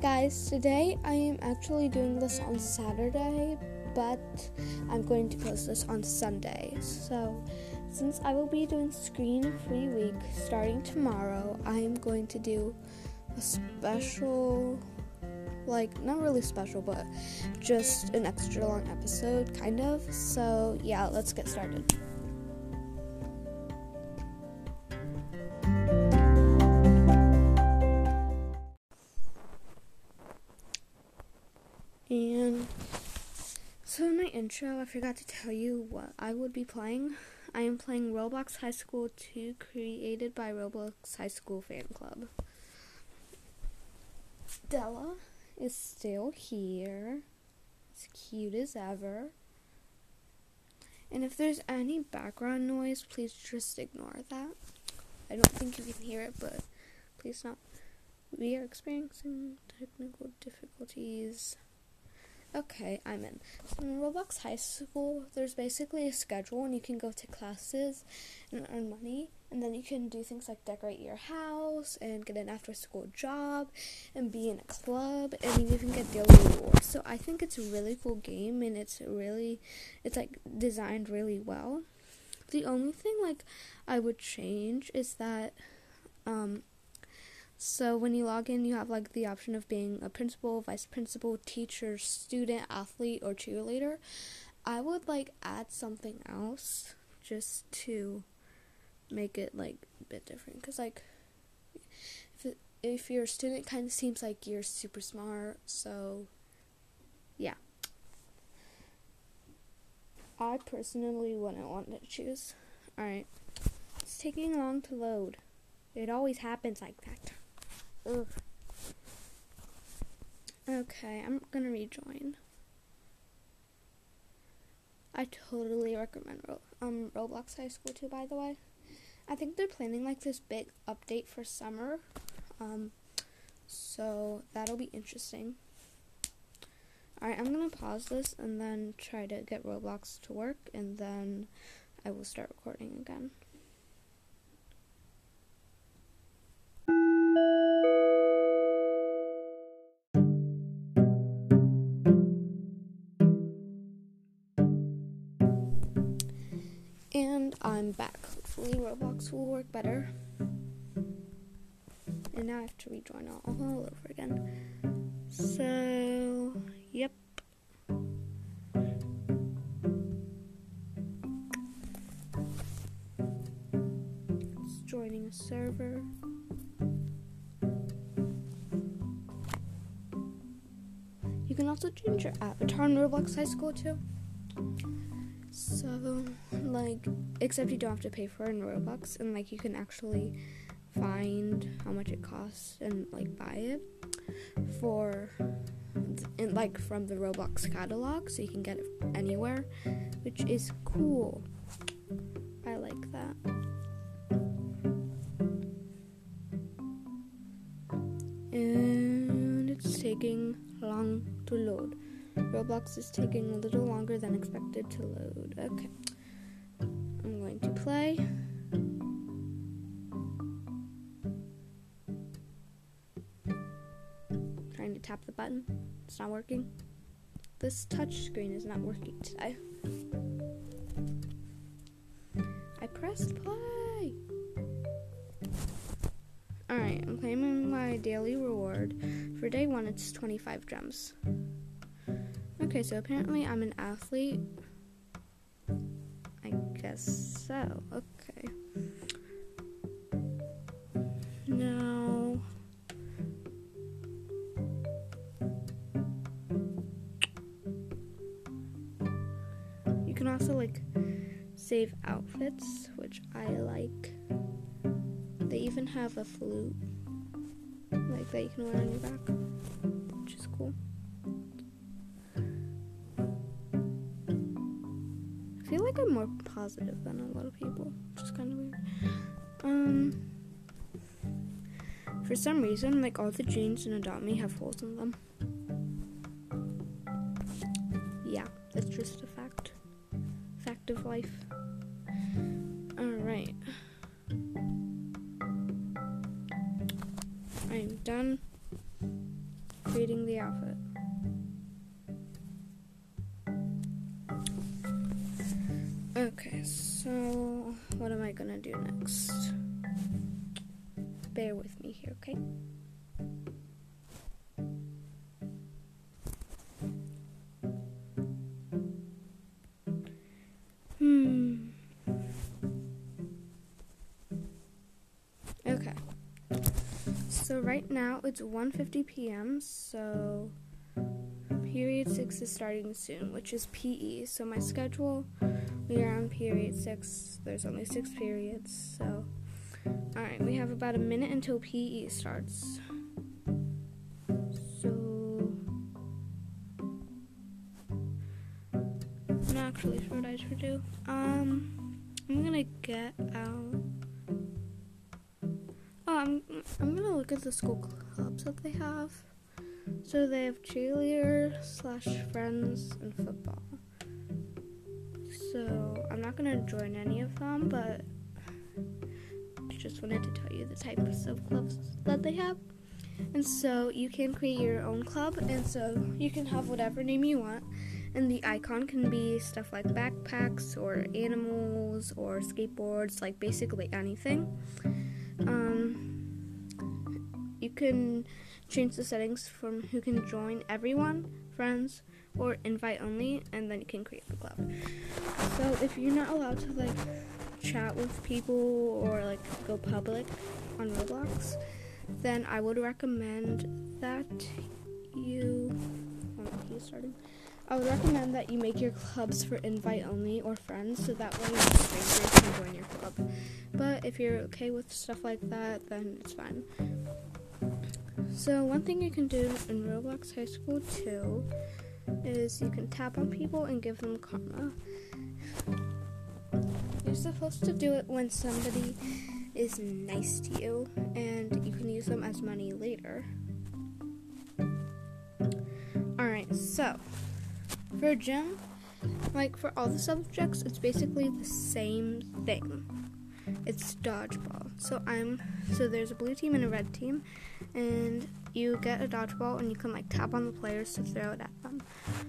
guys, today I am actually doing this on Saturday, but I'm going to post this on Sunday. So, since I will be doing screen free week starting tomorrow, I am going to do a special, like, not really special, but just an extra long episode, kind of. So, yeah, let's get started. Intro, I forgot to tell you what I would be playing. I am playing Roblox High School 2, created by Roblox High School Fan Club. Della is still here. As cute as ever. And if there's any background noise, please just ignore that. I don't think you can hear it, but please not. We are experiencing technical difficulties. Okay, I'm in. So in Roblox High School, there's basically a schedule, and you can go to classes and earn money, and then you can do things like decorate your house and get an after-school job and be in a club, and you can get daily rewards. So I think it's a really cool game, and it's really, it's like designed really well. The only thing like I would change is that, um, so when you log in, you have like the option of being a principal, vice principal, teacher, student, athlete, or cheerleader. I would like add something else just to make it like a bit different cuz like if it, if you're a student kind of seems like you're super smart, so yeah. I personally wouldn't want to choose. All right. It's taking long to load. It always happens like that. Ugh. Okay, I'm gonna rejoin. I totally recommend um Roblox High School 2 by the way. I think they're planning like this big update for summer. Um so that'll be interesting. Alright, I'm gonna pause this and then try to get Roblox to work and then I will start recording again. Will work better. And now I have to rejoin all, all over again. So, yep. It's joining a server. You can also change your avatar in Roblox High School too. So, like, except you don't have to pay for it in Robux, and like, you can actually find how much it costs and like buy it for, and like from the Roblox catalog, so you can get it anywhere, which is cool. I like that. And it's taking long to load. Roblox is taking a little longer than expected to load. Okay. To play. Trying to tap the button. It's not working. This touch screen is not working today. I pressed play. Alright, I'm claiming my daily reward. For day one, it's 25 gems. Okay, so apparently I'm an athlete. Guess so. Okay. Now. You can also like save outfits, which I like. They even have a flute like that you can wear on your back, which is cool. I feel like I'm more positive than a lot of people, which is kind of weird. Um, for some reason, like all the jeans in Adopt Me have holes in them. Yeah, that's just a fact. Fact of life. Alright. I'm done. Do next? Bear with me here, okay? Hmm. Okay. So right now it's 1:50 p.m. So period 6 is starting soon, which is PE. So my schedule we are on period 6. There's only 6 periods. So Alright, we have about a minute until PE starts. So I'm not actually sure what I should do. Um I'm gonna get out Oh, I'm I'm gonna look at the school clubs that they have. So they have cheerleader slash friends and football. So I'm not gonna join any of them, but I just wanted to tell you the types of clubs that they have. And so you can create your own club, and so you can have whatever name you want. And the icon can be stuff like backpacks or animals or skateboards, like basically anything. Um, you can change the settings from who can join everyone, friends, or invite only, and then you can create the club. So if you're not allowed to like chat with people or like go public on Roblox, then I would recommend that you. Um, oh, he's starting. I would recommend that you make your clubs for invite only or friends, so that way strangers can join your club. But if you're okay with stuff like that, then it's fine. So one thing you can do in Roblox High School 2 is you can tap on people and give them karma. You're supposed to do it when somebody is nice to you, and you can use them as money later. Alright, so for gym, like for all the subjects, it's basically the same thing. It's dodgeball. So I'm so there's a blue team and a red team, and you get a dodgeball and you can like tap on the players to throw it at them.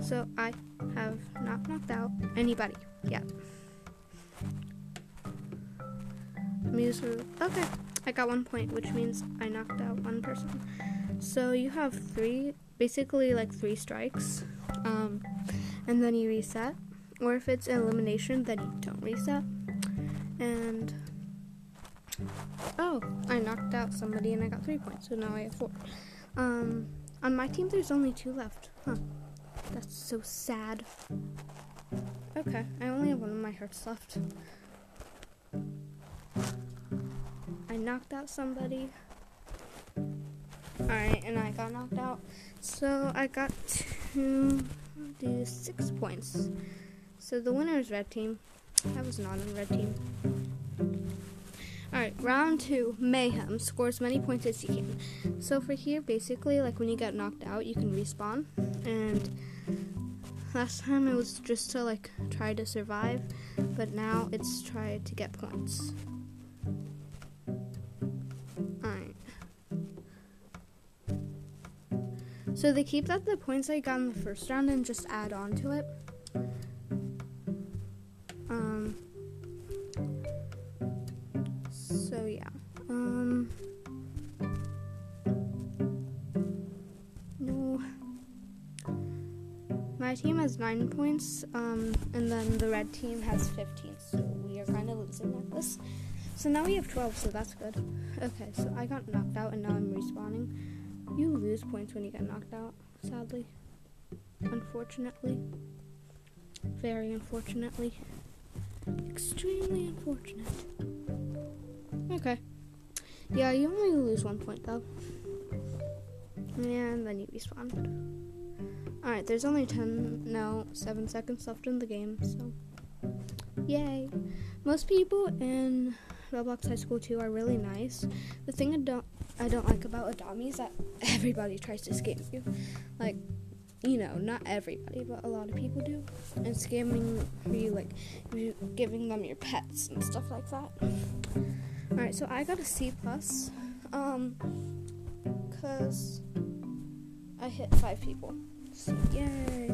So I have not knocked out anybody yet. Muser, okay, I got one point, which means I knocked out one person. So you have three, basically like three strikes, um, and then you reset. Or if it's elimination, then you don't reset. And oh, I knocked out somebody and I got three points, so now I have four. Um, on my team, there's only two left. Huh. That's so sad. Okay, I only have one of my hearts left. I knocked out somebody. Alright, and I got knocked out. So I got to do six points. So the winner is red team. I was not on red team. Alright, round two, Mayhem. Score as many points as you can. So for here, basically, like when you get knocked out, you can respawn. And last time it was just to like try to survive, but now it's try to get points. Alright. So they keep that the points I got in the first round and just add on to it. Team has nine points, um, and then the red team has 15, so we are kind of losing at this. So now we have 12, so that's good. Okay, so I got knocked out, and now I'm respawning. You lose points when you get knocked out, sadly. Unfortunately. Very unfortunately. Extremely unfortunate. Okay. Yeah, you only lose one point, though. And then you respawn. Alright, there's only 10, no, 7 seconds left in the game, so. Yay. Most people in Roblox High School 2 are really nice. The thing I don't I don't like about Adopt Me is that everybody tries to scam you. Like, you know, not everybody, but a lot of people do. And scamming you, like, you giving them your pets and stuff like that. Alright, so I got a C plus. Um, cause I hit five people. Yay!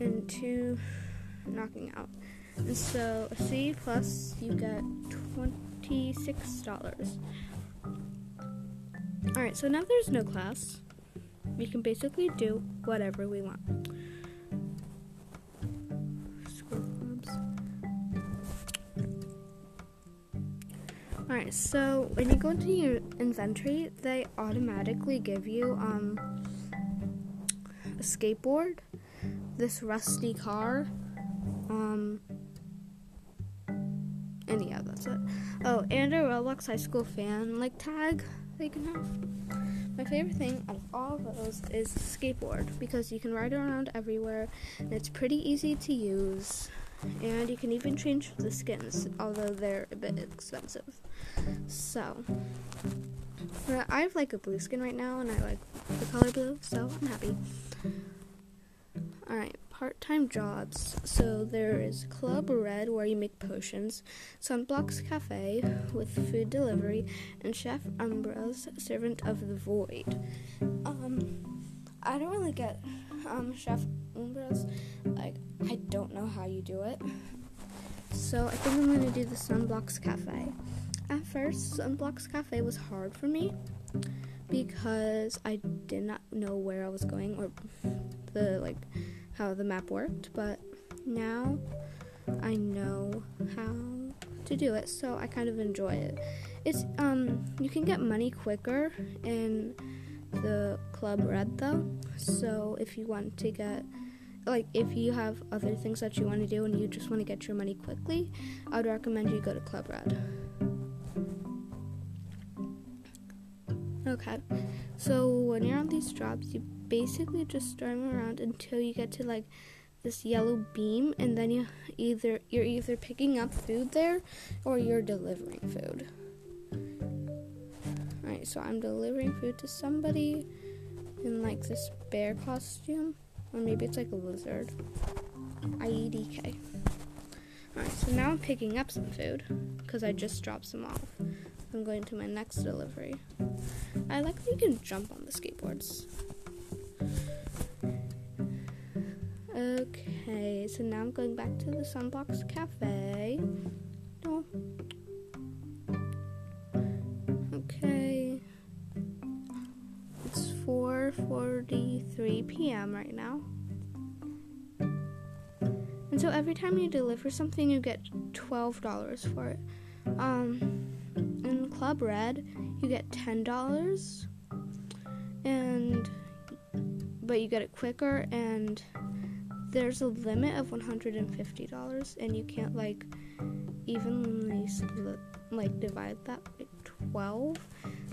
And two knocking out. And so a C plus you get twenty six dollars. Alright, so now there's no class. We can basically do whatever we want. Alright, so when you go into your inventory, they automatically give you um, a skateboard, this rusty car, um, and yeah, that's it. Oh, and a Roblox High School fan like tag they can have. My favorite thing out of all of those is the skateboard because you can ride around everywhere and it's pretty easy to use. And you can even change the skins, although they're a bit expensive. So, I have like a blue skin right now, and I like the color blue, so I'm happy. Alright, part time jobs. So, there is Club Red, where you make potions, Sunblocks Cafe with food delivery, and Chef Umbra's Servant of the Void. Um, I don't really get um, Chef Umbra's. Like, I don't know how you do it. So, I think I'm to do the Sunblocks Cafe. At first, Sunblocks Cafe was hard for me because I did not know where I was going or the like how the map worked, but now I know how to do it, so I kind of enjoy it. It's um you can get money quicker in the Club Red though. So if you want to get like if you have other things that you want to do and you just want to get your money quickly, I would recommend you go to Club Red. Okay. So when you're on these jobs, you basically just storm around until you get to like this yellow beam and then you either you're either picking up food there or you're delivering food. Alright, so I'm delivering food to somebody in like this bear costume. Or maybe it's like a lizard. IEDK. Alright, so now I'm picking up some food because I just dropped some off. I'm going to my next delivery. I like that you can jump on the skateboards. Okay, so now I'm going back to the Sunblocks Cafe. No. Okay. It's 4:43 p.m. right now. And so every time you deliver something, you get $12 for it. Um in Club Red, you get ten dollars, and but you get it quicker, and there's a limit of one hundred and you can't like evenly split, like divide that by twelve,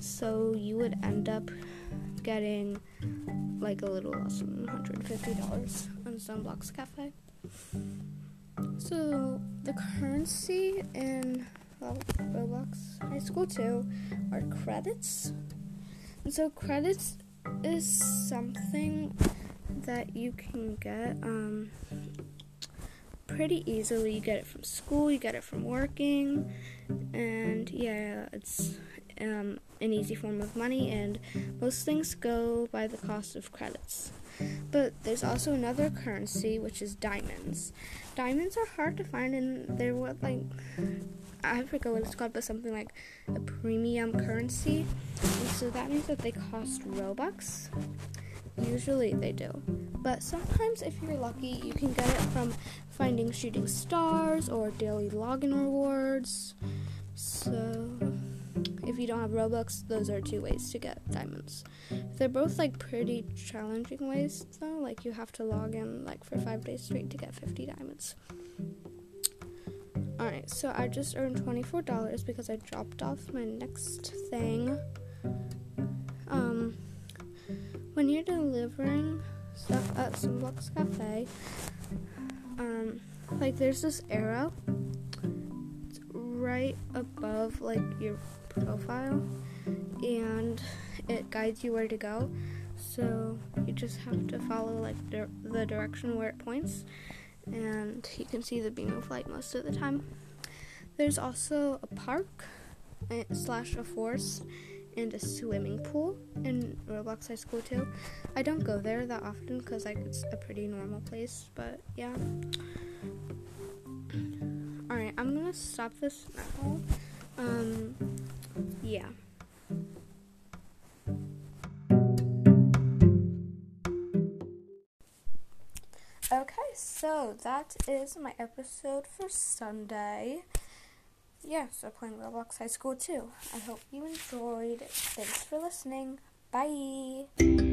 so you would end up getting like a little less than one hundred and fifty dollars on Sunblocks Cafe. So the currency in Roblox High School 2 are credits. And so credits is something that you can get um, pretty easily. You get it from school, you get it from working, and yeah, it's um, an easy form of money, and most things go by the cost of credits. But there's also another currency, which is diamonds. Diamonds are hard to find, and they're what like I forget what it's called, but something like a premium currency. And so that means that they cost Robux. Usually they do. But sometimes, if you're lucky, you can get it from finding shooting stars or daily login rewards. So, if you don't have Robux, those are two ways to get diamonds. They're both like pretty challenging ways, though. Like, you have to log in like for five days straight to get 50 diamonds. Alright, so I just earned $24 because I dropped off my next thing. Um, when you're delivering stuff at Sunblocks Cafe, um, like there's this arrow right above like your profile and it guides you where to go. So you just have to follow like the direction where it points and you can see the beam of light most of the time. There's also a park eh, slash a forest and a swimming pool in Roblox High School too. I don't go there that often because like it's a pretty normal place, but yeah. All right, I'm gonna stop this now. Um, yeah. Okay, so that is my episode for Sunday. Yeah, so playing Roblox High School 2. I hope you enjoyed. Thanks for listening. Bye.